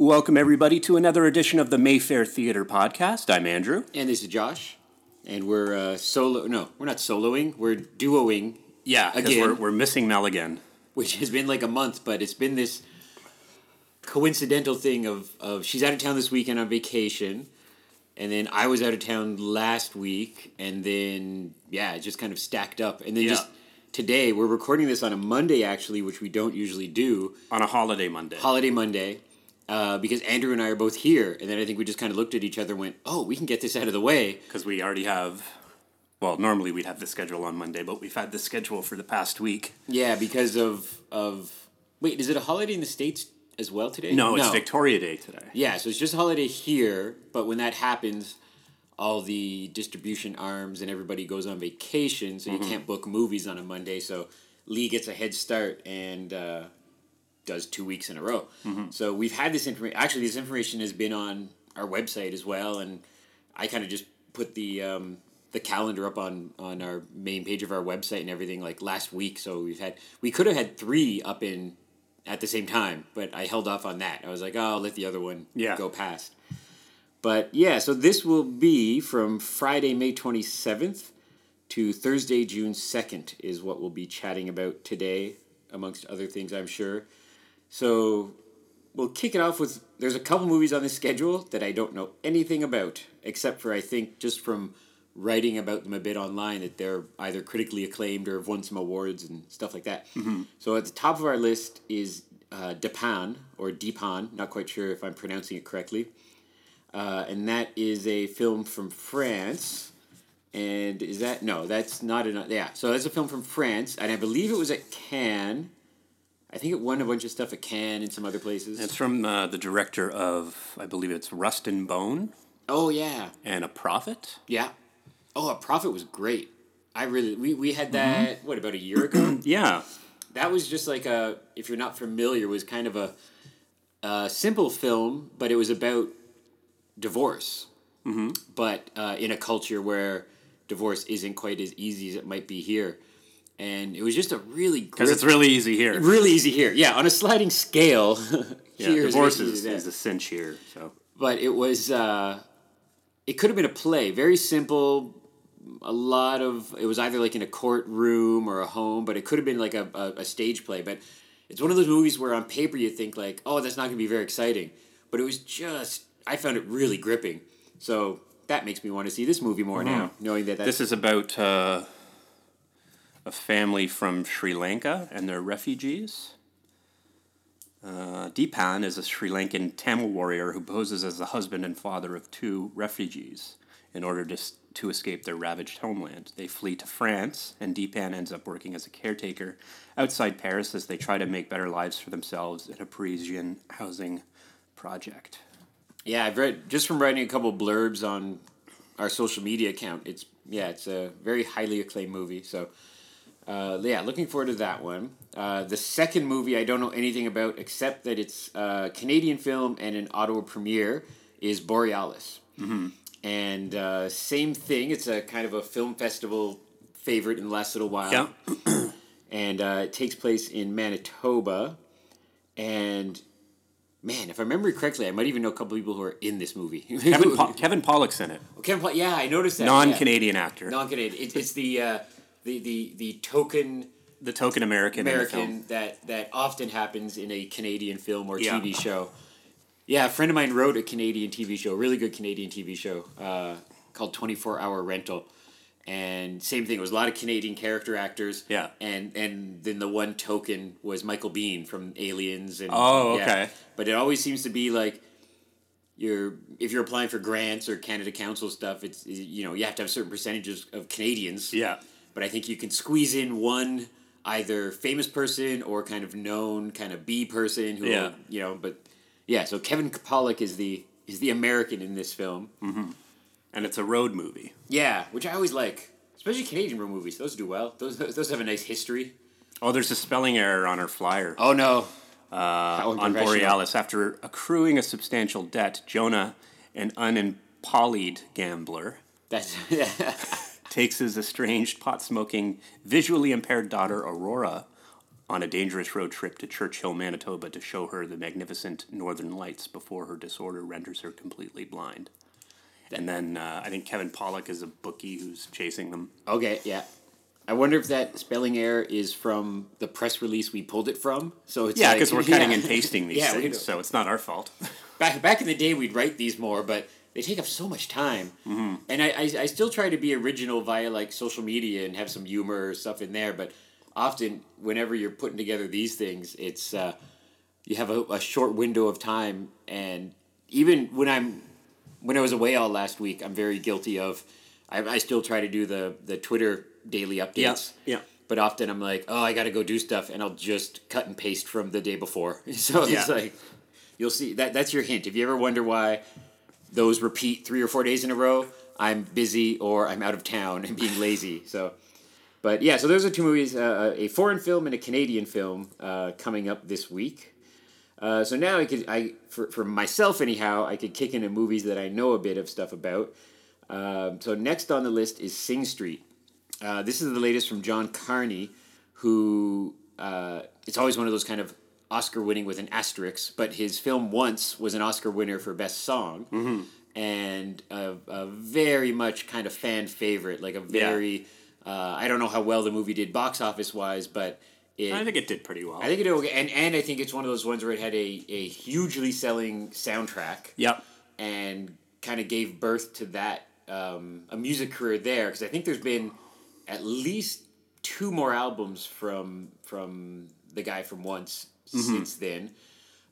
Welcome, everybody, to another edition of the Mayfair Theater Podcast. I'm Andrew. And this is Josh. And we're uh, solo. No, we're not soloing. We're duoing. Yeah, Again. we're, we're missing Mel again. Which has been like a month, but it's been this coincidental thing of, of she's out of town this weekend on vacation. And then I was out of town last week. And then, yeah, it just kind of stacked up. And then Yeah. just today, we're recording this on a Monday, actually, which we don't usually do. On a holiday Monday. Holiday Monday. Uh, because Andrew and I are both here. And then I think we just kind of looked at each other and went, oh, we can get this out of the way. Because we already have, well, normally we'd have the schedule on Monday, but we've had the schedule for the past week. Yeah, because of of wait, is it a holiday in the states as well today? No, it's Victoria Day today. Yeah, so it's just a holiday here, but when that happens, all the distribution arms and everybody goes on vacation, so you can't book movies on a Monday. So Lee gets a head start and uh, does two weeks in a row. So we've had this information. Actually, this information has been on our website as well, and I kind of just put the um, the calendar up on on our main page of our website and everything like last week. So we've had we could have had three up in at the same time, but I held off on that. I was like, oh, I'll let the other one Yeah. go past. But yeah, so this will be from Friday, May 27th to Thursday, June 2nd, is what we'll be chatting about today, amongst other things, I'm sure. So we'll kick it off with there's a couple movies on the schedule that I don't know anything about, except for I think just from writing about them a bit online that they're either critically acclaimed or have won some awards and stuff like that. So at the top of our list is uh, Depan, or Depan, not quite sure if I'm pronouncing it correctly. Uh, and that is a film from France. And is that no? That's not enough. Yeah, so that's a film from France, and I believe it was at Cannes. I think it won a bunch of stuff at Cannes and some other places. It's from uh, the director of, I believe it's Rust and Bone oh yeah, and A Prophet. yeah. Oh, a prophet was great. I really we, we had that what about a year ago? Yeah. that was just like a if you're not familiar was kind of a, a simple film, but it was about divorce. Mm-hmm. But uh, in a culture where divorce isn't quite as easy as it might be here, and it was just a really Because it's really easy here. really easy here. Yeah, on a sliding scale. Yeah, divorce is, is a cinch here. So but it was uh, it could have been a play very simple a lot of it was either like in a courtroom or a home but it could have been like a, a, a stage play but it's one of those movies where on paper you think like oh that's not going to be very exciting but it was just i found it really gripping so that makes me want to see this movie more now knowing that that's this is about uh, a family from Sri Lanka and they're refugees. Uh, Dheepan is a Sri Lankan Tamil warrior who poses as the husband and father of two refugees in order to, to escape their ravaged homeland. They flee to France, and Dheepan ends up working as a caretaker outside Paris as they try to make better lives for themselves in a Parisian housing project. Yeah, I've read just from writing a couple blurbs on our social media account. It's yeah, it's a very highly acclaimed movie. So uh, yeah, looking forward to that one. Uh, the second movie I don't know anything about except that it's a Canadian film and an Ottawa premiere is Borealis. Mm-hmm. And uh, same thing. It's a kind of a film festival favorite in the last little while Yeah. and uh, it takes place in Manitoba. And man, if I remember correctly, I might even know a couple people who are in this movie. Kevin, po- Kevin Pollak's in it, Kevin Pol- yeah, I noticed that. non Canadian actor. Non-Canadian. It, it's the, uh, the the the token the token American, in the film. American that that often happens in a Canadian film or Yeah. TV show. Yeah, a friend of mine wrote a Canadian TV show, a really good Canadian TV show uh, called Twenty Four Hour Rental, and same thing. It was a lot of Canadian character actors. Yeah. and and then the one token was Michael Biehn from Aliens. And Oh, yeah. okay. But it always seems to be like you're if you're applying for grants or Canada Council stuff, it's you know you have to have certain percentages of Canadians Yeah. But I think you can squeeze in one either famous person or kind of known kind of B person who Yeah. you know but yeah so Kevin Pollak is the is the American in this film And it's a road movie. yeah which I always like especially Canadian road movies those do well those those have a nice history Oh, there's a spelling error on our flyer. oh no uh, on. Borealis. After accruing a substantial debt, Jonah, an unempollied gambler, that's takes his estranged pot smoking, visually impaired daughter, Aurora, on a dangerous road trip to Churchill, Manitoba to show her the magnificent northern lights before her disorder renders her completely blind. And then uh, I think Kevin Pollak is a bookie who's chasing them. Okay, yeah. I wonder if that spelling error is from the press release we pulled it from. So it's Yeah, like- because we're cutting Yeah. and pasting these Yeah, things, so it's not our fault. back back in the day we'd write these more but they take up so much time mm-hmm. and I, I, I still try to be original via like social media and have some humor or stuff in there but often whenever you're putting together these things it's uh, you have a, a short window of time and even when i'm when i was away all last week i'm very guilty of i, I still try to do the the twitter daily updates yeah. but often i'm like oh i gotta go do stuff and i'll just cut and paste from the day before so Yeah. it's like You'll see that that's your hint. If you ever wonder why those repeat three or four days in a row, I'm busy or I'm out of town and being lazy. So, but yeah, so those are two movies: uh, a foreign film and a Canadian film uh, coming up this week. Uh, so now I could I for for myself anyhow I could kick into movies that I know a bit of stuff about. Um, so next on the list is Sing Street. Uh, this is the latest from John Carney, who uh, it's always one of those kind of Oscar winning with an asterisk, but his film Once was an Oscar winner for Best Song, and a, a very much kind of fan favorite, like a very. Uh, I don't know how well the movie did box office wise, but it, I think it did pretty well. I think it did okay, and and I think it's one of those ones where it had a, a hugely selling soundtrack Yep. and kind of gave birth to that um, a music career there because I think there's been at least two more albums from from the guy from Once since then,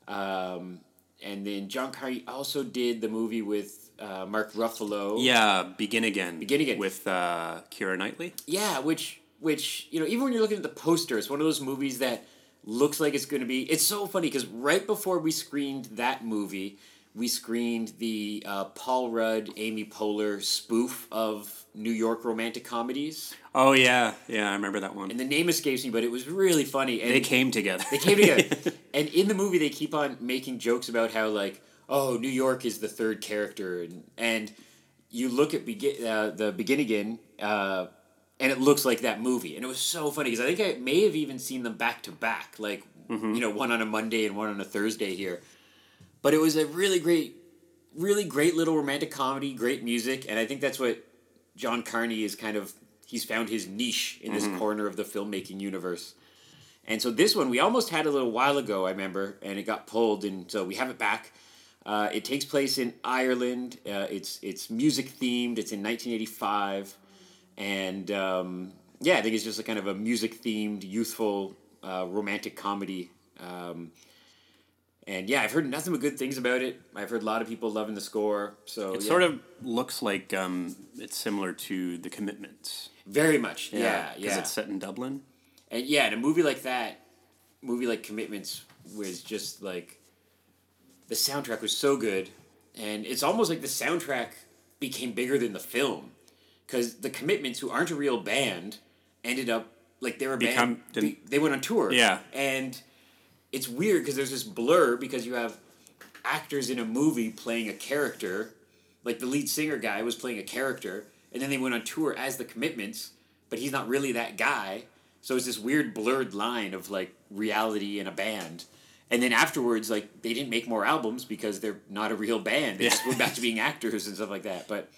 um, and then John Carney also did the movie with uh, Mark Ruffalo. Yeah, Begin Again. Begin Again. With uh, Keira Knightley. Yeah, which which you know, even when you're looking at the poster, it's one of those movies that looks like it's going to be. It's so funny because right before we screened that movie, we screened the uh, Paul Rudd, Amy Poehler spoof of New York romantic comedies, Oh, yeah. Yeah, I remember that one. and the name escapes me, but it was really funny. And they came together. They came together, and in the movie, they keep on making jokes about how like, oh, New York is the third character, and and you look at begin uh, the begin again, uh, and it looks like that movie, and it was so funny because I think I may have even seen them back to back, like you know, one on a Monday and one on a Thursday here, but it was a really great, really great little romantic comedy, great music, and I think that's what John Carney is kind of. He's found his niche in this corner of the filmmaking universe. And so this one we almost had a little while ago, I remember, and it got pulled, and so we have it back. Uh, it takes place in Ireland. Uh, it's it's music themed. It's in 1985, and um, yeah, I think it's just a kind of a music themed, youthful, uh, romantic comedy. Um, and yeah, I've heard nothing but good things about it. I've heard a lot of people loving the score. So It yeah. sort of looks like um, it's similar to The Commitments. very much, yeah, yeah. Because yeah. it's set in Dublin. And yeah, in a movie like that, movie like Commitments was just like the soundtrack was so good, and it's almost like the soundtrack became bigger than the film, because the Commitments, who aren't a real band, ended up like they were a Become- band. they went on tour. Yeah. and it's weird because there's this blur because you have actors in a movie playing a character, like the lead singer guy was playing a character, and then they went on tour as the Commitments, but he's not really that guy. So it's this weird blurred line of like reality and a band. And then afterwards, like they didn't make more albums because they're not a real band. They Yeah. just went back to being actors and stuff like that. But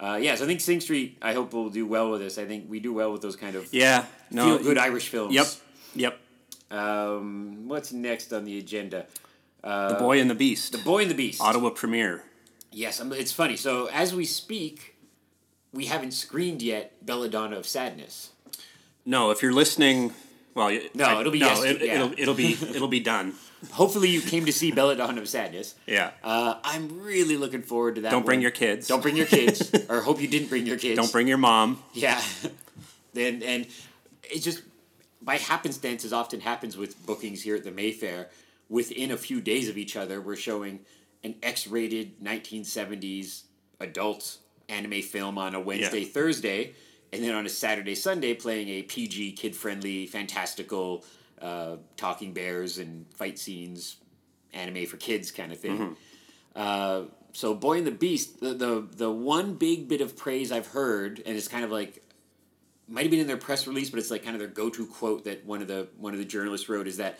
uh, yeah, so I think Sing Street. I hope will do well with this. I think we do well with those kind of Yeah. No. feel good Irish films. Yep. Yep. Um, what's next on the agenda? Uh, the Boy and the Beast. The Boy and the Beast. Ottawa premiere. Yes, um, it's funny. So as we speak, we haven't screened yet Belladonna of Sadness. No, if you're listening, well, No, I- it'll be no. yes- it, yeah. It'll it'll be it'll be done. Hopefully, you came to see Belladonna of Sadness. Yeah. Uh, I'm really looking forward to that. Don't bring your kids. Don't bring your kids, or hope you didn't bring your kids. Don't bring your mom. Yeah, and and it just by happenstance, as often happens with bookings here at the Mayfair, within a few days of each other, we're showing an X-rated 1970s adult anime film on a Wednesday, Yeah. Thursday, and then on a Saturday, Sunday, playing a PG, kid-friendly, fantastical, uh, talking bears and fight scenes, anime for kids kind of thing. Uh, so Boy and the Beast, the, the the one big bit of praise I've heard, and it's kind of like might have been in their press release, but it's like kind of their go to quote that one of the one of the journalists wrote is that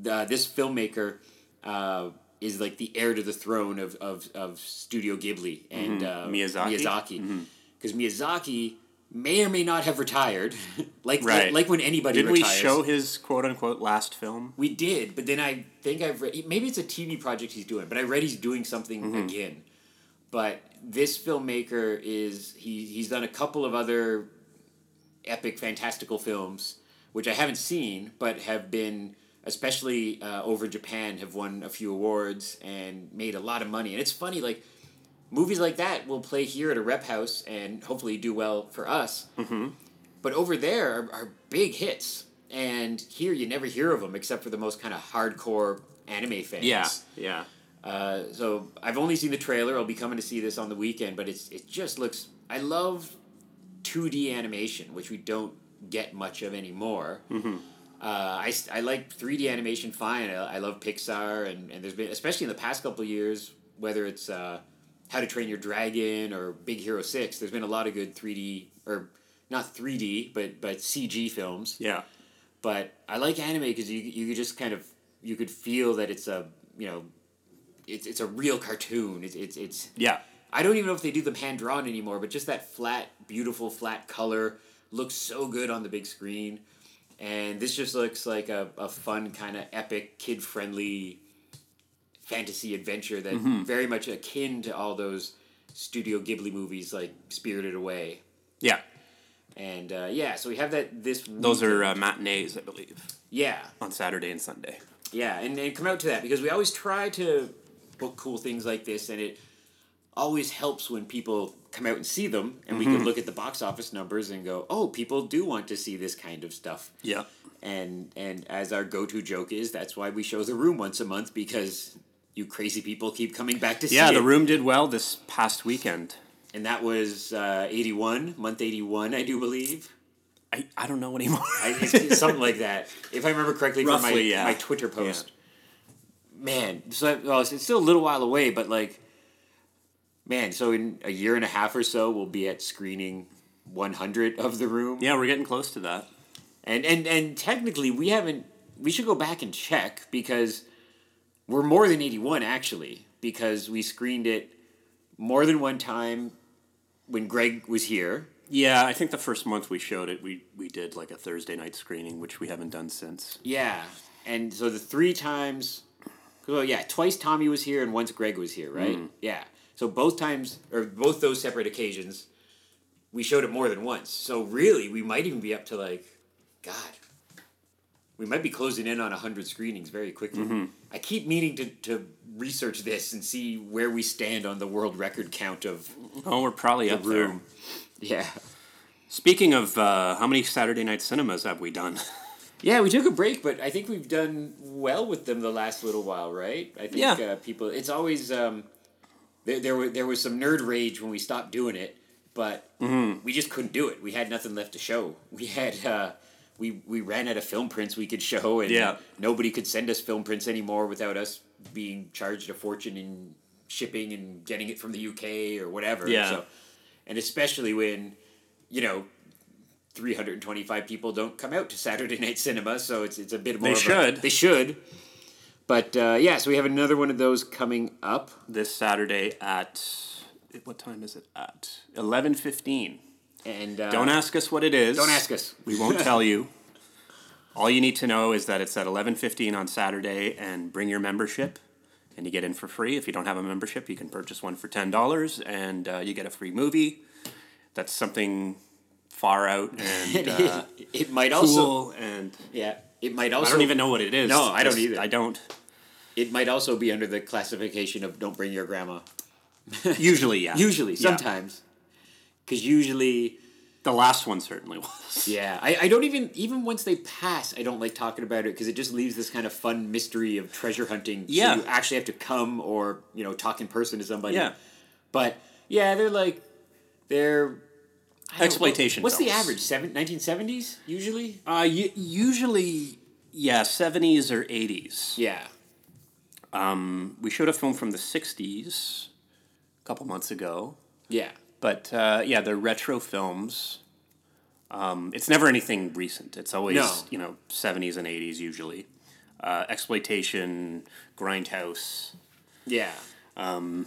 the, this filmmaker uh, is like the heir to the throne of, of, of Studio Ghibli and uh, Miyazaki? Miyazaki, because Miyazaki may or may not have retired, like, Right. like like when anybody Didn't we show his quote unquote last film? We did, but then I think I've read maybe it's a TV project he's doing, but I read he's doing something Mm-hmm. again. But this filmmaker is he he's done a couple of other epic fantastical films which I haven't seen but have been especially uh, over Japan have won a few awards and made a lot of money. And it's funny like movies like that will play here at a rep house and hopefully do well for us. Mm-hmm. But over there are, are big hits. And here you never hear of them except for the most kind of hardcore anime fans. Yeah, yeah. Uh, so I've only seen the trailer. I'll be coming to see this on the weekend, but it's it just looks. I love two D animation, which we don't get much of anymore. Mm-hmm. Uh, I, I like three D animation fine. I, I love Pixar, and, and there's been especially in the past couple of years, whether it's uh, How to Train Your Dragon or Big Hero Six. There's been a lot of good three D or not three D, but but CG films Yeah. but I like anime because you you could just kind of you could feel that it's a you know it's it's a real cartoon. It's it's it's Yeah. I don't even know if they do them hand drawn anymore, but just that flat, beautiful flat color looks so good on the big screen. And this just looks like a, a fun kind of epic kid friendly fantasy adventure that very much akin to all those Studio Ghibli movies like Spirited Away. Yeah. And uh, yeah, so we have that this Those are uh, matinees, I believe, yeah on Saturday and Sunday. Yeah, and, and come out to that because we always try to book cool things like this, and it always helps when people come out and see them, and we can look at the box office numbers and go, "Oh, people do want to see this kind of stuff." Yeah. And and as our go-to joke is, that's why we show the room once a month because you crazy people keep coming back to see Yeah, it. Yeah, the room did well this past weekend. and that was uh, eighty-one, month eighty-one, I do believe. I, I don't know anymore. I, something like that, if I remember correctly from my, yeah. my Twitter post. Man, so well, it's still a little while away, but like, man, so in a year and a half or so, we'll be at screening one hundred of the room. yeah, we're getting close to that. and and and technically, we haven't. We should go back and check because we're more than eighty one actually because we screened it more than one time when Greg was here. Yeah, I think the first month we showed it, we, we did like a Thursday night screening, which we haven't done since. Yeah, and so the three times, well, yeah, twice Tommy was here and once Greg was here, right? Mm. Yeah, so both times or both those separate occasions, we showed it more than once. So really, we might even be up to like, God, we might be closing in on hundred screenings very quickly. I keep meaning to to research this and see where we stand on the world record count of Oh, we're probably up there. Yeah. Speaking of uh, how many Saturday night cinemas have we done? Yeah, we took a break, but I think we've done well with them the last little while, right? I think Yeah. uh, people. It's always um, there. There was there was some nerd rage when we stopped doing it, but Mm-hmm. we just couldn't do it. We had nothing left to show. We had uh, we we ran out of film prints we could show, and Yeah. nobody could send us film prints anymore without us being charged a fortune in shipping and getting it from the UK or whatever. Yeah. So, and especially when you know 325 people don't come out to Saturday night cinema, so it's it's a bit more. They of a- should. they should. But uh, yeah, so we have another one of those coming up. this Saturday at what time is it? At eleven fifteen. And uh, Don't ask us what it is. Don't ask us. We won't tell you. All you need to know is that it's at eleven fifteen on Saturday, and bring your membership, and you get in for free. If you don't have a membership, you can purchase one for ten dollars, and uh, you get a free movie. That's something far out and uh, it might also and yeah it might also. I don't even know what it is. No, I don't either. I don't. it might also be under the classification of don't bring your grandma. Usually, yeah. Usually, sometimes, because usually The last one certainly was. Yeah, I, I don't even even once they pass, I don't like talking about it because it just leaves this kind of fun mystery of treasure hunting. so Yeah. you actually have to come or you know talk in person to somebody. Yeah. but yeah, they're like they're Exploitation What's the average? Seven, 1970s usually. Uh, y- usually, yeah, seventies or eighties. Yeah, Um, we showed a film from the '60s a couple months ago, yeah, but uh, yeah, they're retro films. Um, it's never anything recent. It's always No. you know seventies and eighties usually. Uh, exploitation, grindhouse, Yeah. Um,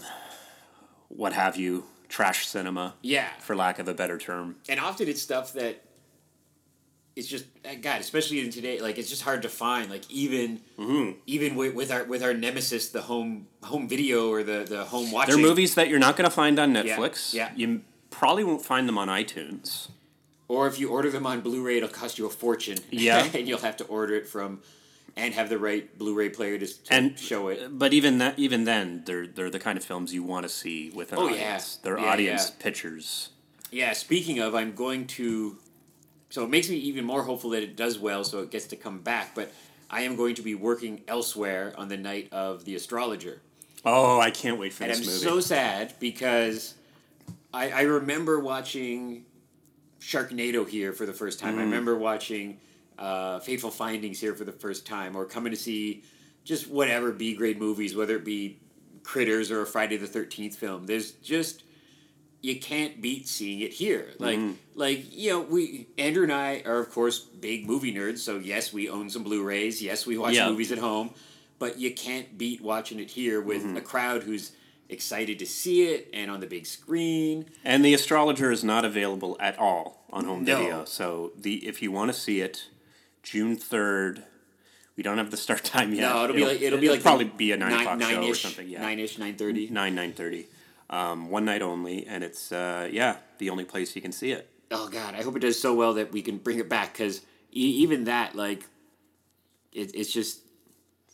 what have you, trash cinema, Yeah. for lack of a better term. and often it's stuff that it's just uh, God, especially in today, like it's just hard to find. Like even Mm-hmm. even with, with our with our nemesis, the home home video or the the home watching. They're movies that you're not going to find on Netflix. yeah. You probably won't find them on iTunes. Or if you order them on Blu-ray, it'll cost you a fortune. Yeah. and you'll have to order it from, and have the right Blu-ray player to, to And show it. But even that, even then, they're they're the kind of films you want to see with an Oh, yeah. audience. They're Yeah, audience yeah. pictures. Yeah. Speaking of, I'm going to. So it makes me even more hopeful that it does well, so it gets to come back. But I am going to be working elsewhere on the night of the astrologer. Oh, I can't wait for And this I'm movie. so sad because I, I remember watching Sharknado here for the first time. I Mm. remember watching uh, Fateful Findings here for the first time, or coming to see just whatever B grade movies, whether it be Critters or a Friday the Thirteenth film. There's just you can't beat seeing it here. Like Mm-hmm. like you know we Andrew and I are of course big movie nerds, so yes we own some Blu-rays, yes we watch Yeah. movies at home, but you can't beat watching it here with Mm-hmm. a crowd who's excited to see it and on the big screen. and the astrologer is not available at all on home No. video. So the if you want to see it, June third. We don't have the start time yet. No, it'll, be like it'll be like probably be a nine, o'clock show or something. Yeah, nine-ish, nine thirty. nine nine thirty. Um, one night only, and it's uh, yeah the only place you can see it. Oh God, I hope it does so well that we can bring it back because e- even that, like, it, it's just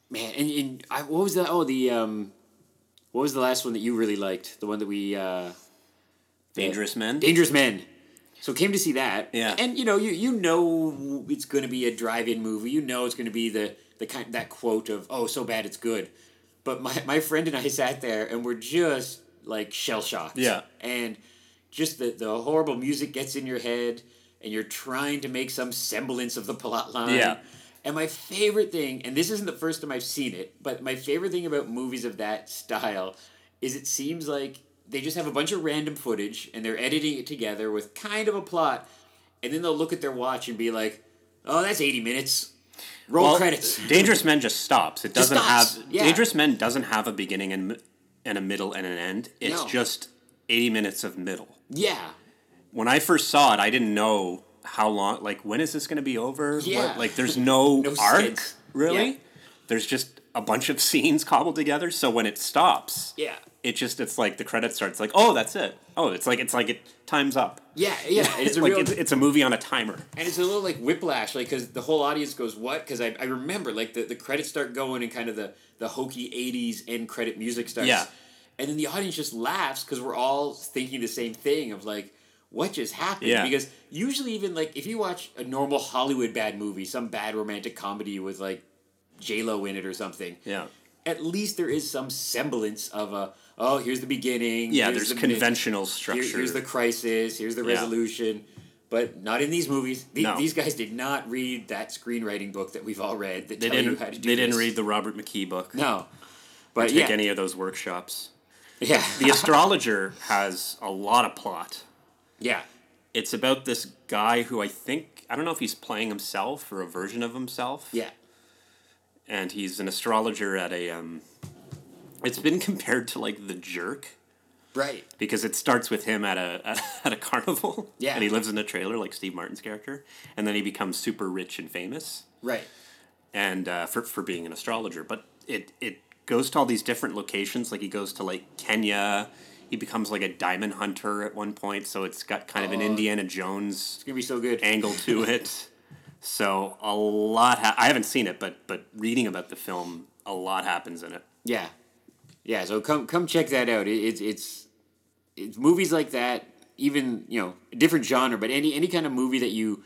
man. And, and I, what was the oh the um, what was the last one that you really liked? The one that we uh, Dangerous Men. Dangerous Men. So came to see that. Yeah. And you know, you you know it's going to be a drive-in movie. You know it's going to be the the kind that quote of "Oh, so bad it's good." But my my friend and I sat there and we're just like shell shocked. Yeah. And just the the horrible music gets in your head and you're trying to make some semblance of the plot line. Yeah. And my favorite thing, and this isn't the first time I've seen it, but my favorite thing about movies of that style is it seems like they just have a bunch of random footage and they're editing it together with kind of a plot, and then they'll look at their watch and be like, "Oh, that's eighty minutes. Roll Well, credits." Dangerous Men just stops. It doesn't stops, have yeah. Dangerous Men doesn't have a beginning and and a middle and an end. It's No. just eighty minutes of middle. Yeah, When I first saw it, I didn't know how long. Like, when is this going to be over? What- Yeah. like, there's no, No arc stakes. really. Yeah. There's just a bunch of scenes cobbled together. So when it stops, yeah, it just it's like the credits start. It's like, oh, that's it. Oh, it's like it's like it times up. yeah, yeah. It's a like real, it's, it's a movie on a timer. and it's a little like whiplash, like because the whole audience goes, "What?" Because I, I remember like the, the credits start going and kind of the the hokey '80s end credit music starts. Yeah. and then the audience just laughs because we're all thinking the same thing of like, what just happened? Yeah. Because usually, even like if you watch a normal Hollywood bad movie, some bad romantic comedy with like J Lo in it or something, Yeah. at least there is some semblance of a oh here's the beginning. Yeah, there's the mid- conventional here- structure. here's the crisis. Here's the Yeah. resolution. But not in these movies. The- No. These guys did not read that screenwriting book that we've all read. That they didn't. how to do They didn't read the Robert McKee book. No, but Take yeah, any of those workshops. yeah, The Astrologer has a lot of plot. yeah, It's about this guy who I think I don't know if he's playing himself or a version of himself. yeah, And he's an astrologer at a um it's been compared to like the jerk right. because it starts with him at a at, at a carnival. Yeah. And he lives in a trailer like Steve Martin's character. And then he becomes super rich and famous. Right. and uh, for for being an astrologer. But it it goes to all these different locations. Like he goes to like Kenya. He becomes like a diamond hunter at one point. So it's got kind of an. Indiana Jones It's gonna be so good. angle to it. So a lot. Ha- I haven't seen it, but but reading about the film, a lot happens in it. Yeah, yeah. So come come check that out. It, it's it's it's movies like that. Even you know a different genre, but any any kind of movie that you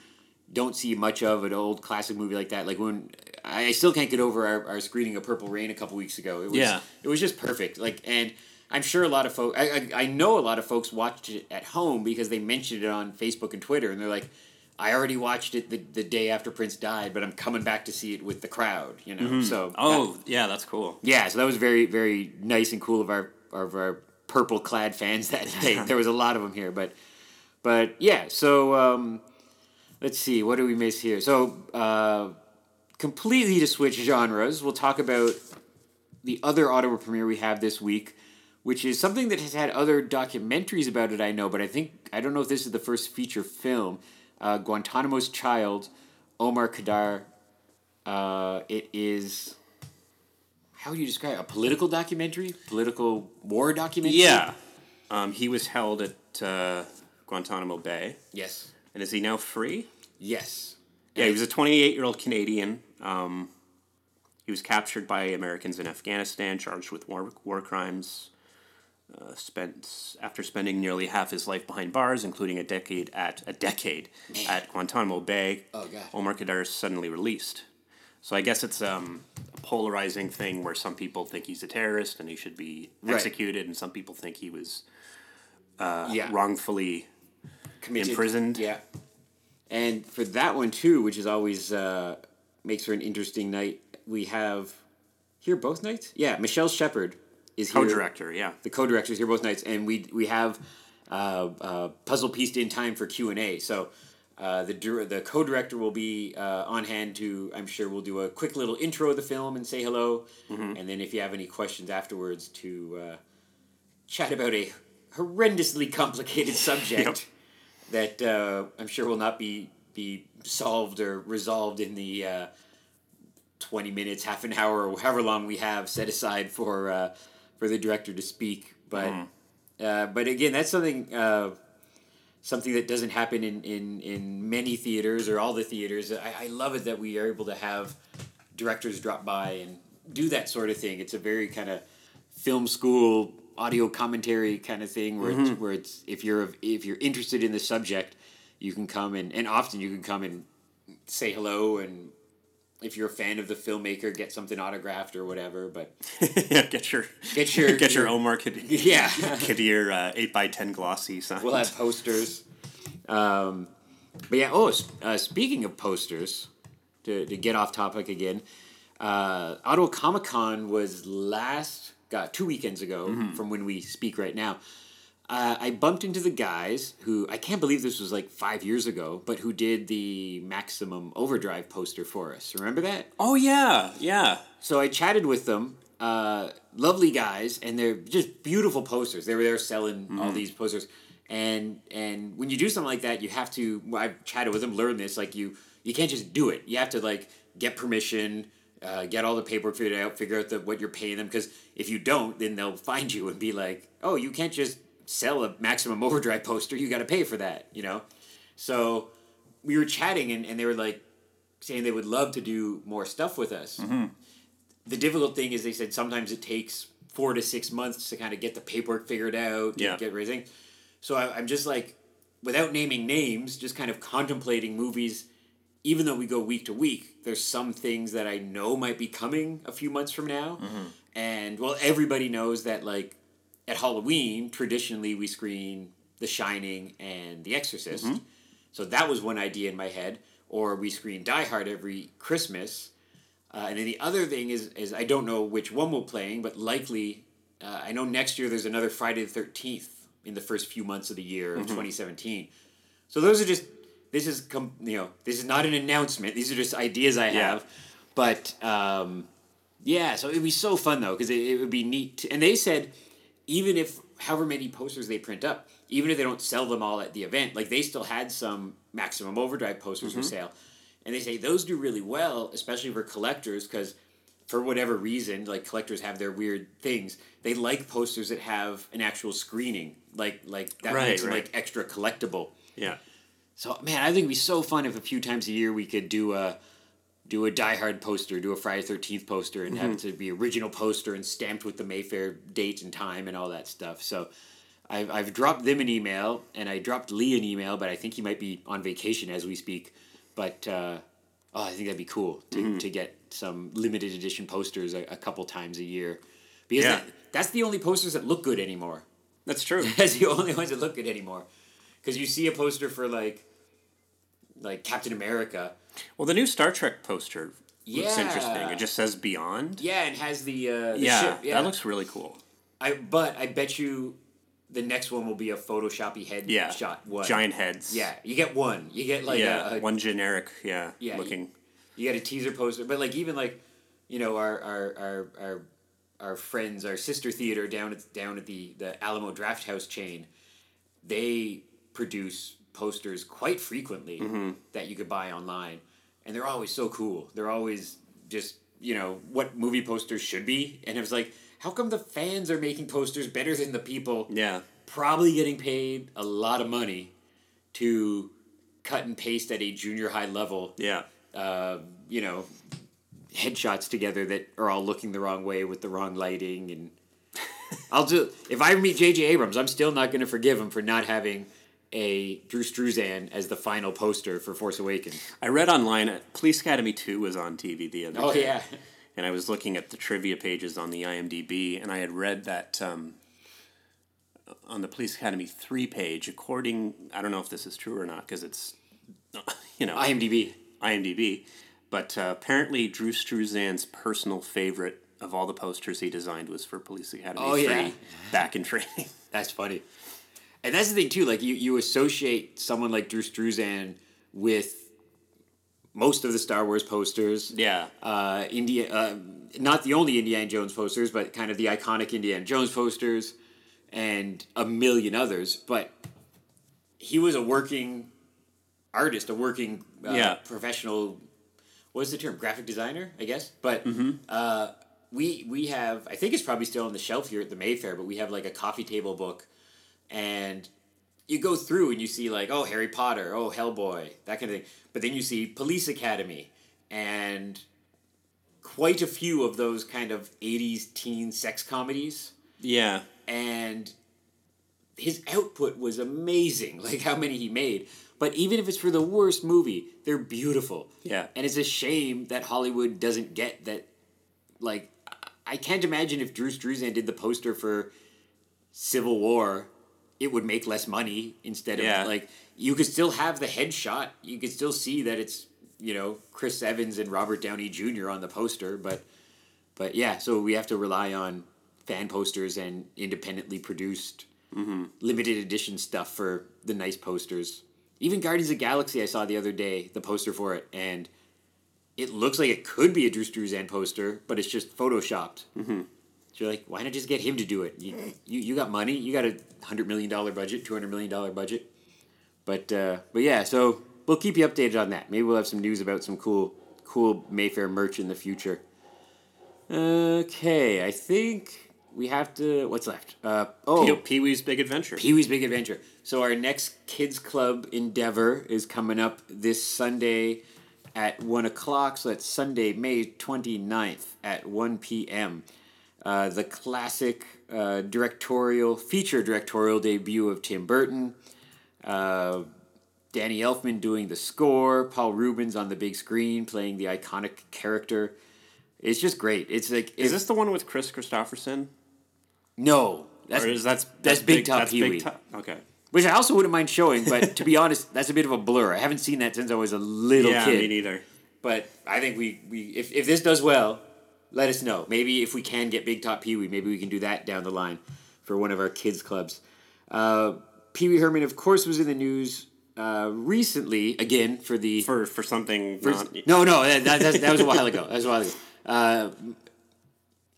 don't see much of an old classic movie like that. Like when I still can't get over our, our screening of Purple Rain a couple weeks ago. It was Yeah. it was just perfect. Like and. I'm sure a lot of folks. I, I I know a lot of folks watched it at home because they mentioned it on Facebook and Twitter, and they're like, "I already watched it the, the day after Prince died, but I'm coming back to see it with the crowd." You know, so that- Oh yeah, that's cool. yeah, so that was very, very nice and cool of our of our purple clad fans that day. there was a lot of them here, but but yeah. So um, let's see, what do we miss here? So, uh, completely to switch genres, we'll talk about the other Ottawa premiere we have this week, which is something that has had other documentaries about it, I know, but I think, I don't know if this is the first feature film. Uh, Guantanamo's Child, Omar Khadr. Uh, it is, how would you describe it? A political documentary? Political war documentary? Yeah. Um, he was held at uh, Guantanamo Bay. Yes. And is he now free? Yes. Yeah, he was a 28 year old Canadian. Um, he was captured by Americans in Afghanistan, charged with war, war crimes. Uh, spent after spending nearly half his life behind bars, including a decade at a decade at Guantanamo Bay. Oh. Omar Khadr is suddenly released. So I guess it's um, a polarizing thing where some people think he's a terrorist and he should be Right. executed, and some people think he was uh, Yeah. wrongfully Committed. imprisoned. Yeah. And for that one too, which is always uh, makes for an interesting night, we have here both nights. Yeah, Michelle Shephard is here. co-director. Yeah. The co-director is here both nights, and we we have uh, uh, puzzle pieced in time for Q and A. So. Uh, the the co-director will be uh, on hand to I'm sure we'll do a quick little intro of the film and say hello, and then if you have any questions afterwards to uh, chat about a horrendously complicated subject that uh, I'm sure will not be be solved or resolved in the uh, twenty minutes, half an hour, or however long we have set aside for uh, for the director to speak. But uh, but again, that's something uh, something that doesn't happen in, in, in many theaters or all the theaters. I, I love it that we are able to have directors drop by and do that sort of thing. It's a very kind of film school audio commentary kind of thing where it's, where it's if you're if you're interested in the subject, you can come and and often you can come and say hello and if you're a fan of the filmmaker, get something autographed or whatever. But yeah, get your Get your- get your your- Omar Khadr, Yeah. Khadr uh, eight x ten glossy sign. we'll have posters. Um, but yeah, oh, uh, speaking of posters, to, to get off topic again, uh, Ottawa Comic Con was last, got two weekends ago from when we speak right now. Uh, I bumped into the guys who, I can't believe this was like five years ago, but who did the Maximum Overdrive poster for us. Remember that? oh yeah, yeah. So I chatted with them. Uh, lovely guys, and they're just beautiful posters. They were there selling all these posters, and and when you do something like that, you have to. well, I chatted with them, learned this. Like you, you can't just do it. You have to like get permission, uh, get all the paperwork figured out, figure out the, what you're paying them. Because if you don't, then they'll find you and be like, "Oh, you can't just sell a Maximum Overdrive poster. You got to pay for that." You know. So we were chatting, and, and they were like saying they would love to do more stuff with us mm-hmm. the difficult thing is they said sometimes it takes four to six months to kind of get the paperwork figured out, Yeah. get everything. So I, I'm just like, without naming names, just kind of contemplating movies. Even though we go week to week, there's some things that I know might be coming a few months from now. Mm-hmm. And well, everybody knows that like at Halloween, traditionally we screen The Shining and The Exorcist. So that was one idea in my head. Or we screen Die Hard every Christmas. Uh, and then the other thing is, is I don't know which one we're playing, but likely, uh, I know next year there's another Friday the Thirteenth in the first few months of the year of 2017. So those are just this is com- you know this is not an announcement. These are just ideas I Yeah. have, but um, yeah. So it'd be so fun though because it, it would be neat. To, and they said even if however many posters they print up, even if they don't sell them all at the event, like they still had some Maximum Overdrive posters for mm-hmm. sale, and they say those do really well, especially for collectors because for whatever reason, like collectors have their weird things. They like posters that have an actual screening, like like that Right, makes them like extra collectible. Yeah. So man, I think it'd be so fun if a few times a year we could do a do a Die Hard poster, do a Friday Thirteenth poster, and have it to be original poster and stamped with the Mayfair date and time and all that stuff. So. I've, I've dropped them an email and I dropped Lee an email, but I think he might be on vacation as we speak. But uh, oh, I think that'd be cool to, to get some limited edition posters a, a couple times a year because Yeah. that, that's the only posters that look good anymore. That's true. That's the only ones that look good anymore. Because you see a poster for like, like Captain America, Well, the new Star Trek poster looks interesting. It just says Beyond. yeah, and has the, uh, the yeah, ship. Yeah, that looks really cool. I but I bet you, the next one will be a photoshoppy head Yeah. shot one. Giant heads. Yeah, you get one. You get like yeah. a, a one generic. Yeah. Yeah, you- Looking. you get a teaser poster, but like even like, you know, our our our our, our friends, our sister theater down at down at the the Alamo Drafthouse chain, they produce posters quite frequently that you could buy online, and they're always so cool. They're always just you know what movie posters should be, and it was like, how come the fans are making posters better than the people? Yeah. probably getting paid a lot of money to cut and paste at a junior high level Yeah. uh, you know, headshots together that are all looking the wrong way with the wrong lighting and I'll do if I meet JJ Abrams, I'm still not going to forgive him for not having a Drew Struzan as the final poster for Force Awakens. I read online. Police Academy Two was on TV the other Oh day. yeah. and I was looking at the trivia pages on the IMDb, and I had read that um, on the Police Academy three page, according I don't know if this is true or not because it's you know IMDb. IMDb, but uh, apparently Drew Struzan's personal favorite of all the posters he designed was for Police Academy Three yeah. back in training. That's funny. And that's the thing too. Like you, you associate someone like Drew Struzan with most of the Star Wars posters. yeah, uh, India, uh, not the only Indiana Jones posters, but kind of the iconic Indiana Jones posters, and a million others. But he was a working artist, a working uh, Yeah. professional. What is the term? Graphic designer, I guess. But uh, we we have, I think it's probably still on the shelf here at the Mayfair, but we have like a coffee table book, and you go through and you see like oh Harry Potter, oh Hellboy, that kind of thing. But then you see Police Academy and quite a few of those kind of 80s teen sex comedies yeah, and his output was amazing like how many he made but even if it's for the worst movie they're beautiful Yeah. and it's a shame that hollywood doesn't get that like i can't imagine if drew struzan did the poster for civil war it would make less money instead of Yeah. like you could still have the headshot you could still see that it's you know chris evans and robert downey jr on the poster but but yeah so we have to rely on fan posters and independently produced limited edition stuff for the nice posters even guardians of the galaxy i saw the other day the poster for it and it looks like it could be a drew struzan poster but it's just photoshopped mm-hmm. So you're like why not just get him to do it you, you, you got money you got a $100 million budget $200 million budget but uh, but yeah, so we'll keep you updated on that. Maybe we'll have some news about some cool cool Mayfair merch in the future. Okay, I think we have to. What's left? Uh, oh, Pee Wee's Big Adventure. Pee Wee's Big Adventure. So our next kids club endeavor is coming up this Sunday at one o'clock. So that's Sunday, May 29th at one p.m. Uh, the classic uh, directorial feature directorial debut of Tim Burton. Uh, Danny Elfman doing the score. Paul Reubens on the big screen playing the iconic character. It's just great. It's like is if- this the one with Kris Kristofferson? no. That's is that's that's Big Top Pee-wee. Okay. Which I also wouldn't mind showing, but to be honest, that's a bit of a blur. I haven't seen that since I was a little yeah, kid. me neither. But I think we, we if, if this does well, let us know. Maybe if we can get Big Top Pee Wee, maybe we can do that down the line for one of our kids' clubs. Uh, Pee Wee Herman, of course, was in the news uh, recently, again, for the. For for something for- not, no, no, that, that, that was a while ago. That was a while ago. Uh,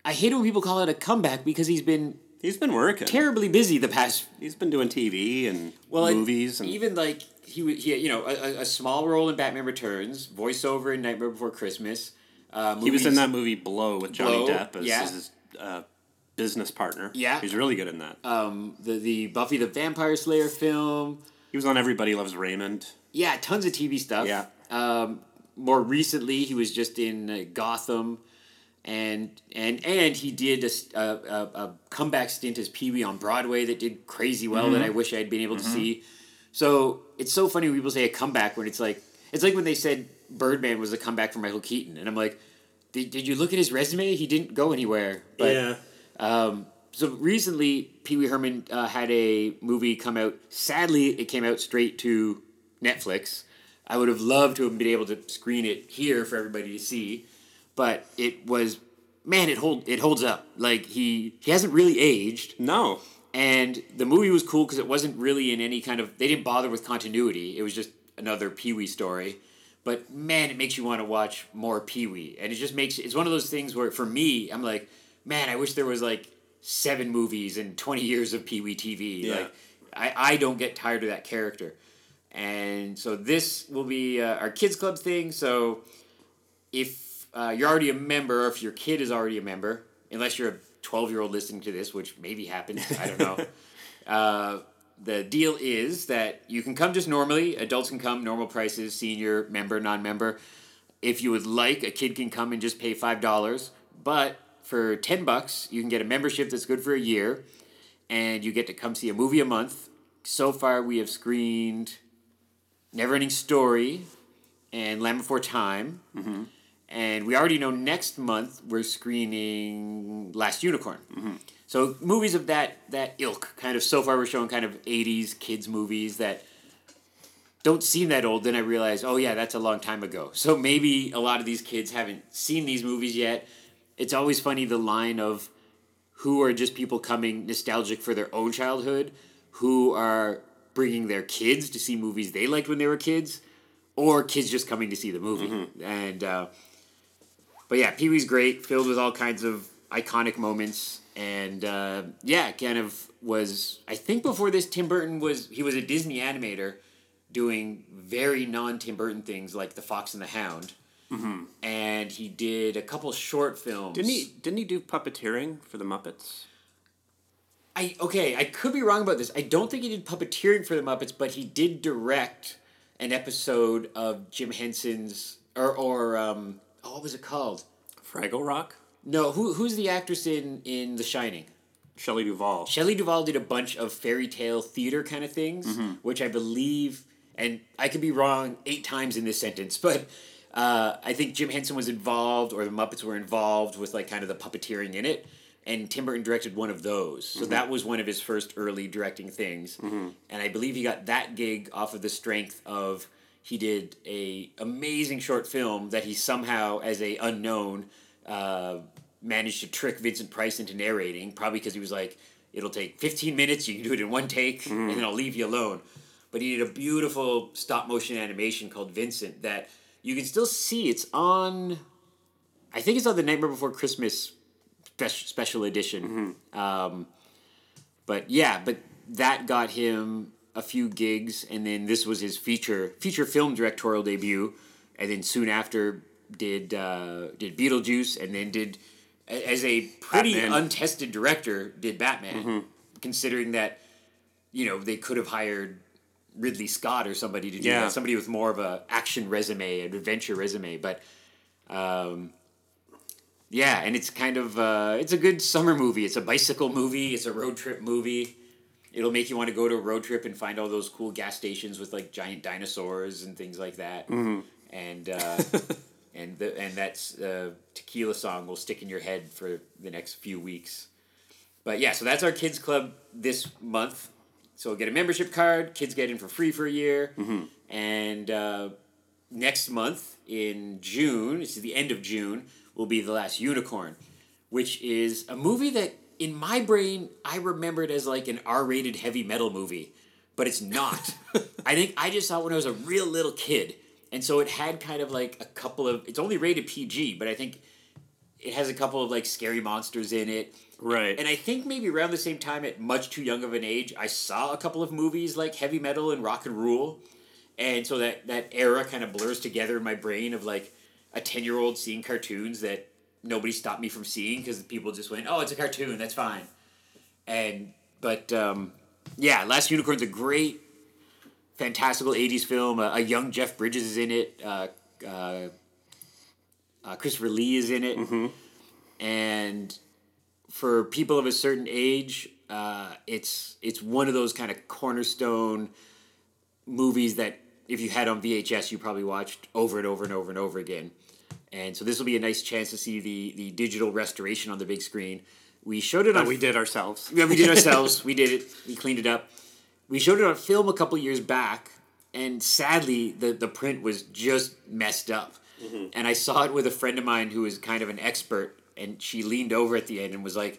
I hate it when people call it a comeback because he's been he's been working. terribly busy the past he's been doing TV and well, movies and even like he he you know a- a small role in Batman Returns, voiceover in Nightmare Before Christmas. Uh, he was in that movie Blow with Johnny Blow, Depp as, yeah. as his uh, business partner. Yeah. he's really good in that. um, the the Buffy the Vampire Slayer film. he was on Everybody Loves Raymond. Yeah, tons of TV stuff. Yeah. Um, more recently, he was just in uh, Gotham, and and and he did a comeback stint as Pee Wee on Broadway that did crazy well Mm-hmm. that I wish I had been able to see. So it's so funny when people say a comeback when it's like it's like when they said Birdman was a comeback for Michael Keaton, and I'm like, did, did you look at his resume? He didn't go anywhere. But, Um, so recently, Pee Wee Herman uh, had a movie come out. Sadly, it came out straight to Netflix. I would have loved to have been able to screen it here for everybody to see, but it was man, it hold it holds up. Like he he hasn't really aged. no, And the movie was cool because it wasn't really in any kind of. They didn't bother with continuity. It was just another Pee Wee story. But man, it makes you want to watch more Pee Wee, and it just makes it's one of those things where for me, I'm like, man, I wish there was like seven movies and twenty years of Pee Wee TV. Yeah. Like, I I don't get tired of that character, and so this will be uh, our kids club thing. So if uh, you're already a member, or if your kid is already a member, unless you're a 12 year old listening to this, which maybe happens, I don't know. uh, the deal is that you can come just normally. Adults can come, normal prices, senior, member, non member. If you would like, a kid can come and just pay $5. But for 10 bucks, you can get a membership that's good for a year, and you get to come see a movie a month. So far, we have screened Neverending Story and Land Before Time. Mm-hmm. And we already know next month we're screening Last Unicorn. Mm-hmm. So movies of that that ilk, kind of so far we're showing kind of '80s kids movies that don't seem that old. Then I realize, oh yeah, that's a long time ago. So maybe a lot of these kids haven't seen these movies yet. It's always funny the line of who are just people coming nostalgic for their own childhood, who are bringing their kids to see movies they liked when they were kids, or kids just coming to see the movie. And uh, but yeah, Pee Wee's great, filled with all kinds of iconic moments, and uh, yeah, kind of was. I think before this, Tim Burton was he was a Disney animator, doing very non Tim Burton things like The Fox and the Hound, and he did a couple short films. Didn't he? Didn't he do puppeteering for the Muppets? I okay, I could be wrong about this. I don't think he did puppeteering for the Muppets, but he did direct an episode of Jim Henson's or or um oh, what was it called? Fraggle Rock. No, who who's the actress in in The Shining? Shelley Duvall. Shelley Duvall did a bunch of fairy tale theater kind of things, mm-hmm. which I believe, and I could be wrong eight times in this sentence, but uh, I think Jim Henson was involved, or the Muppets were involved with like kind of the puppeteering in it, and Tim Burton directed one of those. So mm-hmm. that was one of his first early directing things, mm-hmm. and I believe he got that gig off of the strength of he did a amazing short film that he somehow, as a unknown, uh, managed to trick Vincent Price into narrating, probably because he was like, it'll take 15 minutes, you can do it in one take, and then I'll leave you alone. But he did a beautiful stop motion animation called Vincent that you can still see. It's on, I think it's on the Nightmare Before Christmas special, special edition. Um, but yeah, but that got him a few gigs, and then this was his feature feature film directorial debut, and then soon after did uh, did Beetlejuice, and then did as a pretty Batman. untested director did Batman, considering that you know they could have hired Ridley Scott or somebody to do Yeah. that, somebody with more of a action resume, an adventure resume, but. Um, yeah, and it's kind of uh, it's a good summer movie. It's a bicycle movie. It's a road trip movie. It'll make you want to go to a road trip and find all those cool gas stations with like giant dinosaurs and things like that. And uh, and the and that's uh, tequila song will stick in your head for the next few weeks. But yeah, so that's our kids club this month. So get a membership card. Kids get in for free for a year. And uh, next month in June, this is the end of June, will be The Last Unicorn, which is a movie that in my brain I remembered as like an R-rated heavy metal movie, but it's not. I think I just saw it when I was a real little kid. And so it had kind of like a couple of it's only rated PG, but I think it has a couple of like scary monsters in it. Right. And I think maybe around the same time, at much too young of an age, I saw a couple of movies like heavy metal and rock and roll, and so that that era kind of blurs together in my brain of like a ten year old seeing cartoons that nobody stopped me from seeing because people just went, "Oh, it's a cartoon, that's fine." And but um, yeah, Last Unicorn's a great, fantastical '80s film. A, a young Jeff Bridges is in it. Uh, uh, uh, Christopher Lee is in it, and for people of a certain age, uh, it's it's one of those kind of cornerstone movies that if you had on VHS, you probably watched over and over and over and over again. And so this will be a nice chance to see the the digital restoration on the big screen. We showed it on that we did ourselves. yeah, we did ourselves. we did it. We cleaned it up. We showed it on film a couple years back, and sadly, the the print was just messed up. And I saw it with a friend of mine who is kind of an expert, and she leaned over at the end and was like,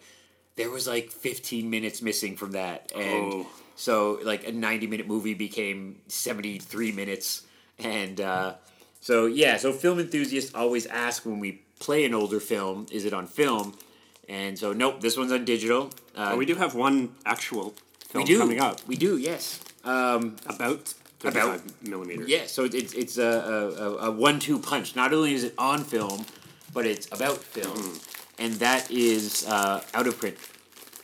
there was like 15 minutes missing from that. And Oh. so like a 90 minute movie became 73 minutes. And uh, so yeah so film enthusiasts always ask when we play an older film is it on film? And so nope this one's on digital. Uh, But we do have one actual film we do. coming up. We do yes. Um, about About- 35 millimeters. yeah so it's, it's a, a, a, a one-two punch. Not only is it on film but it's about film. Mm-hmm. and that is uh, out of print.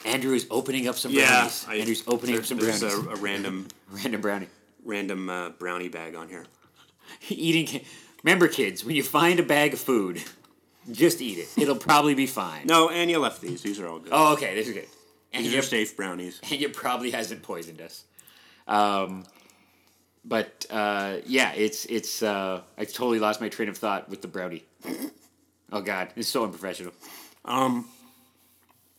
Andrew is opening up some Yeah, brownies. I- andrew's opening up There's, some there's brownies. a, a random random brownie. random uh, brownie bag on here. eating remember kids when you find a bag of food just eat it. It'll probably be fine. No, and you left these. These are all good. oh okay. This is good and These are safe brownies. and you probably hasn't poisoned us um, but uh, yeah it's it's uh, i totally lost my train of thought with the brownie oh god it's so unprofessional Um,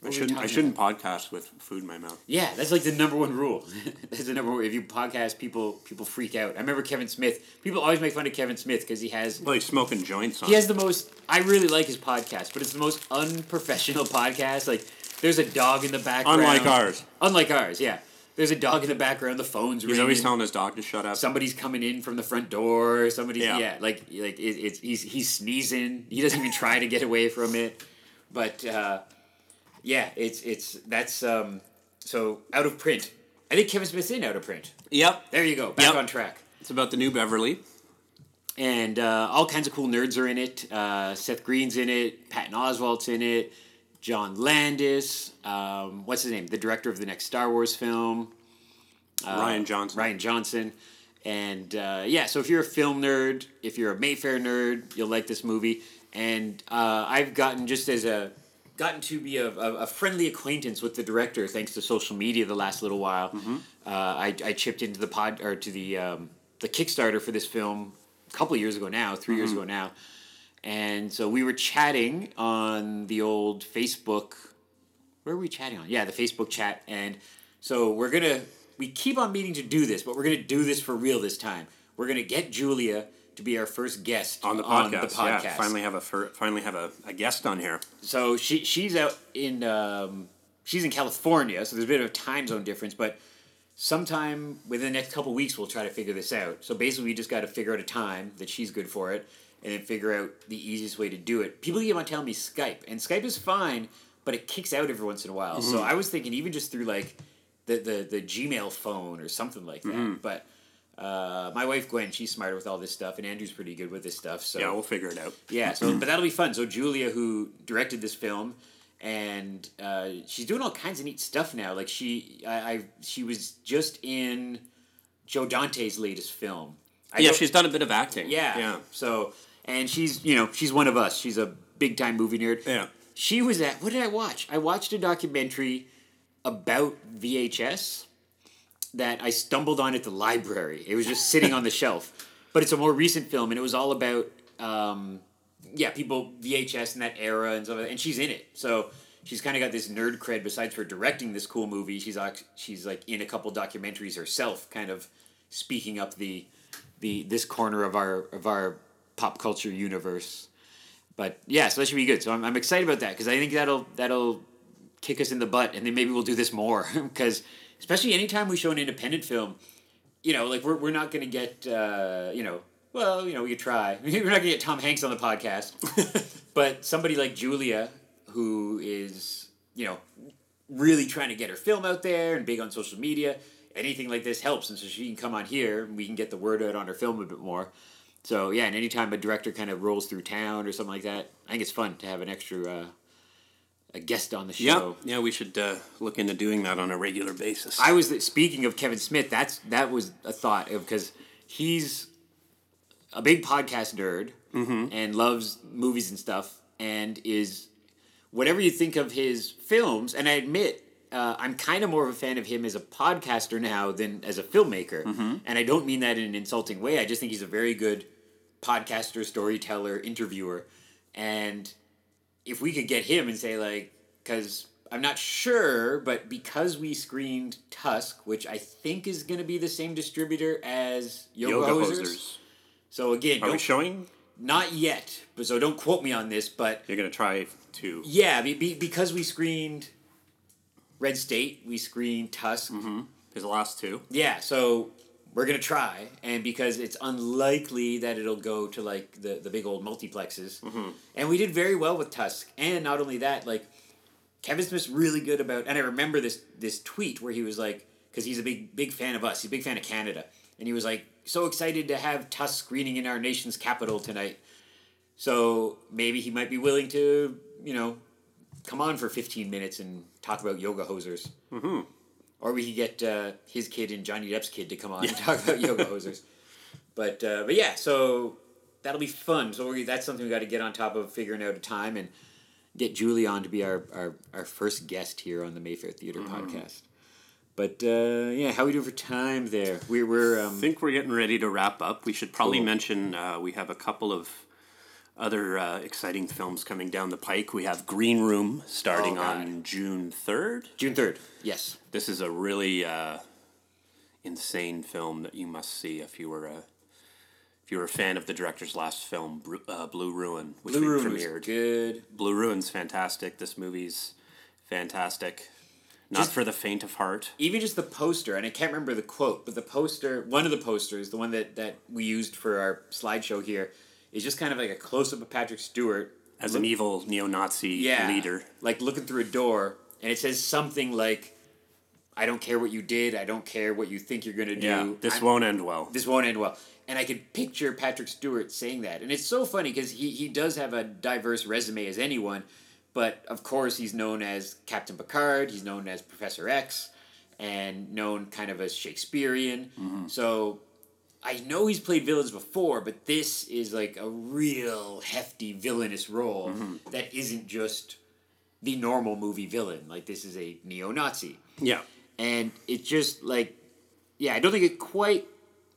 I shouldn't. I shouldn't podcast with food in my mouth. Yeah, that's like the number one rule. that's the number one. If you podcast, people people freak out. I remember Kevin Smith. People always make fun of Kevin Smith because he has Well, he's smoking joints on. he has the most. I really like his podcast, but it's the most unprofessional podcast. Like, there's a dog in the background. Unlike ours. Unlike ours, yeah. There's a dog in the background. The phone's He's ringing. always telling his dog to shut up. Somebody's coming in from the front door. Somebody's yeah, Yeah. like like it, it's he's he's sneezing. He doesn't even try to get away from it. But uh, yeah, it's it's that's um so out of print. I think Kevin Smith's in out of print. Yep. There you go, back Yep. on track. It's about the new Beverly. And uh, all kinds of cool nerds are in it. Uh, Seth Green's in it. Patton Oswalt's in it. John Landis. Um, what's his name? The director of the next Star Wars film. Rian Johnson. Rian Johnson. And uh, yeah, so if you're a film nerd, if you're a Mayfair nerd, you'll like this movie. And uh, I've gotten just as a gotten to be a, a, a friendly acquaintance with the director thanks to social media the last little while. Uh, I, I chipped into the pod or to the um, the Kickstarter for this film a couple years ago now, 3 years ago now, and so we were chatting on the old Facebook where are we chatting on? Yeah, the Facebook chat. And so we're gonna we keep on meaning to do this, but we're gonna do this for real this time. We're gonna get Julia to be our first guest on the podcast. Yeah, finally have a finally have a, a guest on here. So she she's out in um, she's in California, so there's a bit of a time zone difference, but sometime within the next couple weeks we'll try to figure this out. So basically we just got to figure out a time that she's good for it and then figure out the easiest way to do it. People keep on telling me Skype, and Skype is fine, but it kicks out every once in a while. So I was thinking even just through like the the, the Gmail phone or something like that. But uh, my wife Gwen, she's smarter with all this stuff, and Andrew's pretty good with this stuff. So Yeah, we'll figure it out. yeah, so but that'll be fun. So Julia, who directed this film, and uh, she's doing all kinds of neat stuff now. Like she, I, I she was just in Joe Dante's latest film. I yeah, she's done a bit of acting. yeah, yeah, So and she's you know she's one of us. She's a big time movie nerd. yeah. She was at what did I watch? I watched a documentary about VHS that I stumbled on at the library. It was just sitting on the shelf, but it's a more recent film, and it was all about um, yeah people VHS in that era and stuff. And she's in it, so she's kind of got this nerd cred. Besides for directing this cool movie, she's she's like in a couple documentaries herself, kind of speaking up the the this corner of our of our pop culture universe but yeah, so that should be good. So I'm, I'm excited about that because I think that'll that'll kick us in the butt, and then maybe we'll do this more because especially anytime we show an independent film, you know, like we're we're not gonna get uh, you know. Well, you know, we could try. We're not gonna get Tom Hanks on the podcast, but somebody like Julia, who is you know really trying to get her film out there and big on social media, anything like this helps, and so she can come on here and we can get the word out on her film a bit more. So yeah, and anytime a director kind of rolls through town or something like that, I think it's fun to have an extra uh, a guest on the Yeah, show. yeah, we should uh, look into doing that on a regular basis. I was speaking of Kevin Smith. That's that was a thought because he's a big podcast nerd and loves movies and stuff, and is whatever you think of his films. And I admit. Uh, I'm kind of more of a fan of him as a podcaster now than as a filmmaker, and I don't mean that in an insulting way. I just think he's a very good podcaster, storyteller, interviewer, and if we could get him and say like, because I'm not sure, but because we screened Tusk, which I think is going to be the same distributor as Yoga, Yoga Hosers. hosers. So again, Are we showing? not yet, but so don't quote me on this, but You're gonna try to. yeah, be, be, because we screened Red State, we screened Tusk. Mm-hmm. His last two. Yeah, so we're gonna try, and because it's unlikely that it'll go to like the the big old multiplexes, mm-hmm. and we did very well with Tusk, and not only that, like Kevin Smith's really good about, and I remember this this tweet where he was like, because he's a big big fan of us, he's a big fan of Canada, and he was like so excited to have Tusk screening in our nation's capital tonight, so maybe he might be willing to, you know, come on for fifteen minutes and talk about yoga hosers. Mm-hmm. Or we could get uh, his kid and Johnny Depp's kid to come on and talk about yoga hosers. But uh, but yeah, so that'll be fun. So we, that's something we got to get on top of figuring out a time and get Julie on to be our, our, our first guest here on the Mayfair Theater podcast. But uh, yeah, how we doing for time there? We we're I um, think we're getting ready to wrap up. We should probably Cool. mention uh, we have a couple of other uh, exciting films coming down the pike. We have Green Room starting Oh, on June 3rd. June third. Yes. This is a really uh, insane film that you must see if you were a if you were a fan of the director's last film, uh, Blue Ruin, which Blue we was premiered. good. Blue Ruin's fantastic. This movie's fantastic. Not Just- for the faint of heart. even just the poster, and I can't remember the quote, but the poster, one of the posters, the one that, that we used for our slideshow here, is just kind of like a close up of Patrick Stewart As an evil neo-Nazi yeah, leader. like looking through a door, and it says something like, "I don't care what you did. I don't care what you think you're gonna do. Yeah, this I'm- won't end well. this won't end well." And I could picture Patrick Stewart saying that, and it's so funny because he he does have a diverse resume as anyone, but of course he's known as Captain Picard. He's known as Professor X, and known kind of as Shakespearean. Mm-hmm. So. I know he's played villains before, but this is like a real hefty villainous role that isn't just the normal movie villain. Like this is a neo-Nazi, Yeah. and it's just like, yeah, I don't think it quite.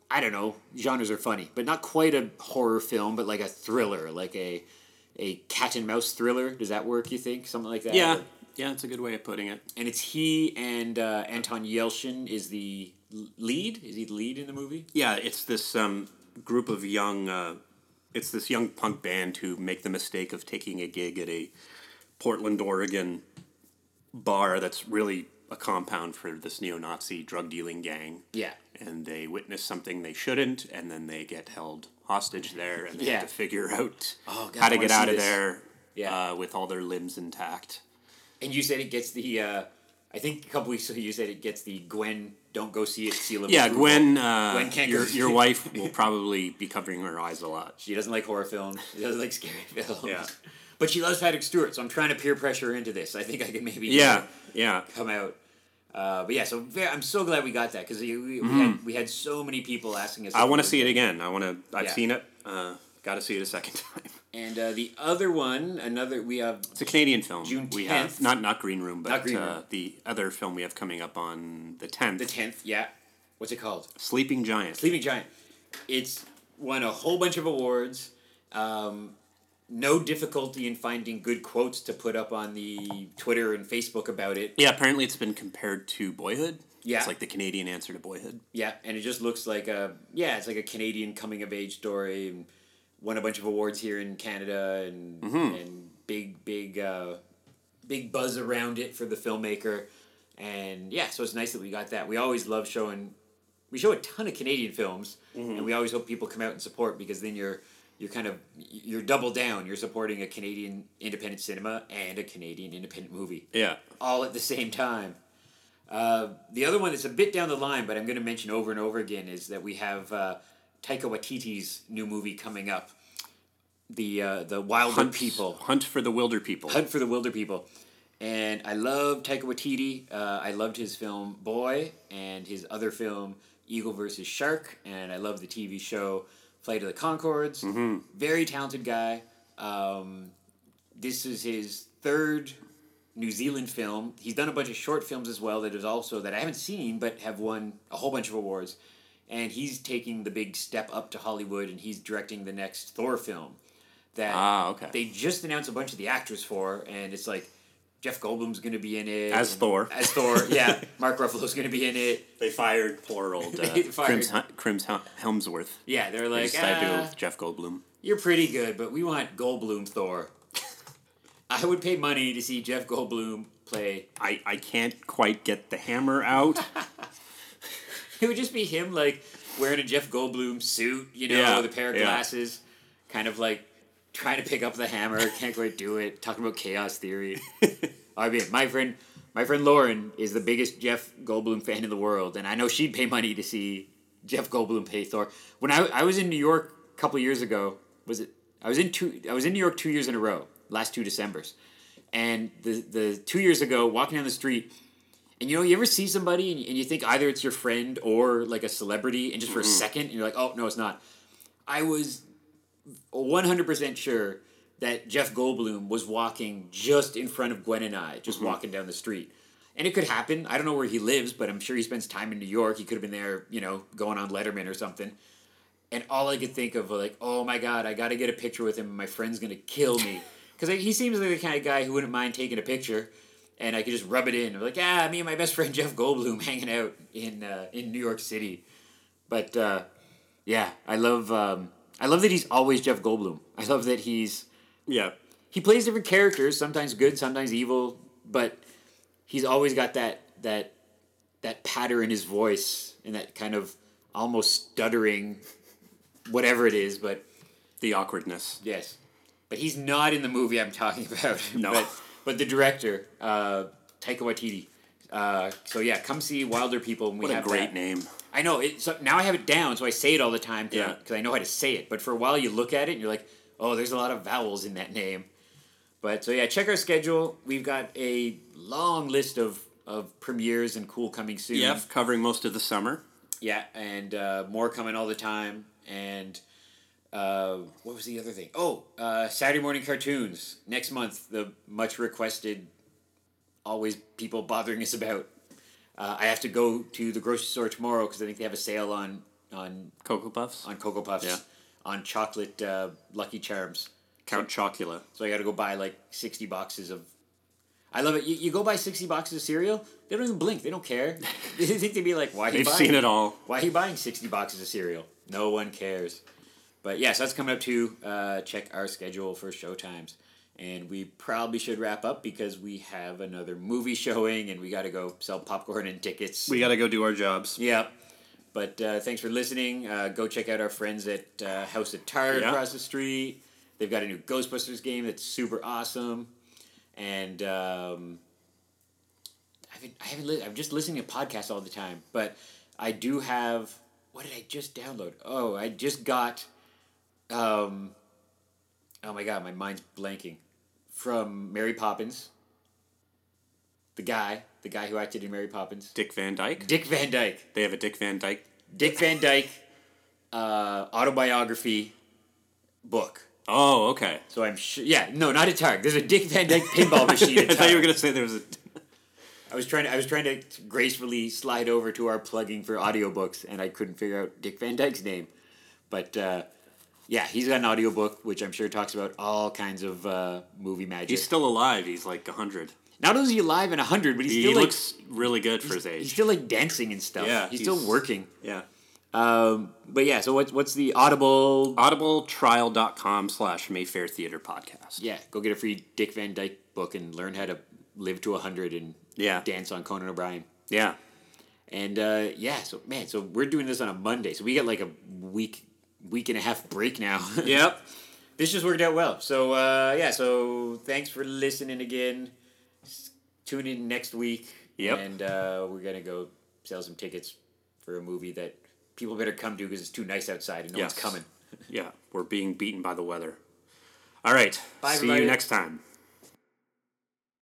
I don't know. Genres are funny, but not quite a horror film, but like a thriller, like a a cat and mouse thriller. Does that work? You think something like that? Yeah. Yeah, it's a good way of putting it. And it's he and uh, Anton Yelchin is the lead. Is he the lead in the movie? Yeah, it's this um, group of young, uh, it's this young punk band who make the mistake of taking a gig at a Portland, Oregon bar that's really a compound for this neo-Nazi drug dealing gang. Yeah. And they witness something they shouldn't, and then they get held hostage there, and they Yeah. have to figure out Oh, God, how to get out of this. there Yeah. uh, with all their limbs intact. And you said it gets the. Uh, I think a couple weeks ago you said it gets the Gwen. Don't go see it. Seal of Yeah. Gwen, uh, Gwen can't your, your wife will probably be covering her eyes a lot. She doesn't like horror films. She doesn't like scary films. Yeah. But she loves Patrick Stewart, so I'm trying to peer pressure her into this. I think I can maybe Yeah, yeah. come out. Uh, but yeah, so ve- I'm so glad we got that because we, we, we had we had so many people asking us. Mm-hmm. I want to see it again. I want to. I've Yeah. seen it. Uh, Got to see it a second time. And uh, the other one, another we have It's a Canadian film. June we 10th. have not not Green Room, but Green uh, the other film we have coming up on the tenth. the tenth. Yeah, what's it called? Sleeping Giant. Sleeping Giant. It's won a whole bunch of awards. Um, no difficulty in finding good quotes to put up on the Twitter and Facebook about it. yeah, apparently it's been compared to Boyhood. Yeah. it's like the Canadian answer to Boyhood. Yeah, and it just looks like a yeah, it's like a Canadian coming of age story. And won a bunch of awards here in Canada, and and big big uh, big buzz around it for the filmmaker. And yeah, so it's nice that we got that. We always love showing. We show a ton of Canadian films, and we always hope people come out and support because then you're you're kind of you're double down. You're supporting a Canadian independent cinema and a Canadian independent movie Yeah, all at the same time. Uh, the other one that's a bit down the line, but I'm going to mention over and over again, is that we have uh, Taika Waititi's new movie coming up, the uh, the Wilder Hunt People, Hunt for the Wilder People. Hunt for the Wilder People, and I love Taika Waititi. Uh, I loved his film Boy and his other film Eagle versus Shark, and I love the TV show Flight of the Conchords. Very talented guy. Um, this is his third New Zealand film. He's done a bunch of short films as well that is also that I haven't seen but have won a whole bunch of awards. And he's taking the big step up to Hollywood and he's directing the next Thor film. That Ah, okay. they just announced a bunch of the actors for, and it's like Jeff Goldblum's going to be in it As Thor. As Thor, yeah. Mark Ruffalo's going to be in it. They fired poor old uh, They fired- Crims, Crims Hel- Helmsworth. Yeah, they're They like, decided to go ah, with Jeff Goldblum. you're pretty good, but we want Goldblum Thor. I would pay money to see Jeff Goldblum play. I, I can't quite get the hammer out. It would just be him like wearing a Jeff Goldblum suit, you know, Yeah, with a pair of yeah. glasses, kind of like trying to pick up the hammer, can't quite do it, talking about chaos theory. I mean, my friend, my friend Lauren is the biggest Jeff Goldblum fan in the world, and I know she'd pay money to see Jeff Goldblum play Thor. When I, I was in New York a couple years ago, was it? I was in two. I was in New York two years in a row, last two December's, and the the two years ago, walking down the street. And you know, you ever see somebody and you, and you think either it's your friend or like a celebrity, and just for a mm-hmm. second, you're like, oh, no, it's not. I was 100% sure that Jeff Goldblum was walking just in front of Gwen and I, just mm-hmm. walking down the street. And it could happen. I don't know where he lives, but I'm sure he spends time in New York. He could have been there, you know, going on Letterman or something. And all I could think of was like, oh my God, I got to get a picture with him. My friend's going to kill me. Because he seems like the kind of guy who wouldn't mind taking a picture. And I could just rub it in. I'm like, ah, me and my best friend Jeff Goldblum hanging out in uh, in New York City. But uh, yeah, I love um, I love that he's always Jeff Goldblum. I love that he's yeah. he plays different characters, sometimes good, sometimes evil, but he's always got that that that patter in his voice and that kind of almost stuttering whatever it is, but The awkwardness. yes. But he's not in the movie I'm talking about. No. but, but the director, uh, Taika Waititi. Uh, so yeah, come see Wilder People. And we What a great that. name. I know it. So now I have it down, so I say it all the time because Yeah. I know how to say it. But for a while, you look at it and you're like, "Oh, there's a lot of vowels in that name." But so yeah, check our schedule. We've got a long list of of premieres and cool coming soon. Yep, covering most of the summer. Yeah, and uh, more coming all the time. And uh, what was the other thing? Oh, uh, Saturday morning cartoons next month. The much requested, always people bothering us about. Uh, I have to go to the grocery store tomorrow because I think they have a sale on on Cocoa Puffs. on Cocoa Puffs, Yeah. on chocolate uh, Lucky Charms. Count Chocula. So I got to go buy like sixty boxes of. I love it. You, you go buy sixty boxes of cereal. They don't even blink. They don't care. they think they'd be like, "Why They've seen it all. Why are you buying sixty boxes of cereal? No one cares." But yeah, so that's coming up too. Uh, check our schedule for show times, and we probably should wrap up because we have another movie showing, and we got to go sell popcorn and tickets. We got to go do our jobs. Yeah. But uh, thanks for listening. Uh, go check out our friends at uh, House of Targ Yeah. across the street. They've got a new Ghostbusters game that's super awesome. And um, I haven't, I haven't li- I'm just listening to podcasts all the time. But I do have. What did I just download? Oh, I just got. Um, oh my god, my mind's blanking. From Mary Poppins. The guy, the guy who acted in Mary Poppins. Dick Van Dyke. Dick Van Dyke. They have a Dick Van Dyke. Dick Van Dyke uh, autobiography book. Oh, okay. So I'm sure. Yeah, no, not a Target. There's a Dick Van Dyke pinball machine I thought you were gonna say there was a. I was trying to. I was trying to gracefully slide over to our plugging for audiobooks, and I couldn't figure out Dick Van Dyke's name. But uh, yeah, he's got an audiobook which I'm sure talks about all kinds of uh, movie magic. He's still alive. He's like hundred. not only is he alive and hundred, but he's He still like looks really good for his age. he's still like dancing and stuff. Yeah, he's, he's- still working. Yeah. Um, but yeah, so what's what's the Audible Audibletrial.com slash Mayfair Theater Podcast. Yeah, go get a free Dick Van Dyke book and learn how to live to hundred and Yeah. dance on Conan O'Brien. Yeah. And uh, yeah, so man, so we're doing this on a Monday, so we got like a week week and a half break now. Yep. this just worked out well. So uh, yeah, so thanks for listening again. Tune in next week. Yep. And uh, we're gonna go sell some tickets for a movie that people better come to because it's too nice outside and no Yes. one's coming. Yeah. We're being beaten by the weather. All right. Bye, See everybody. you next time.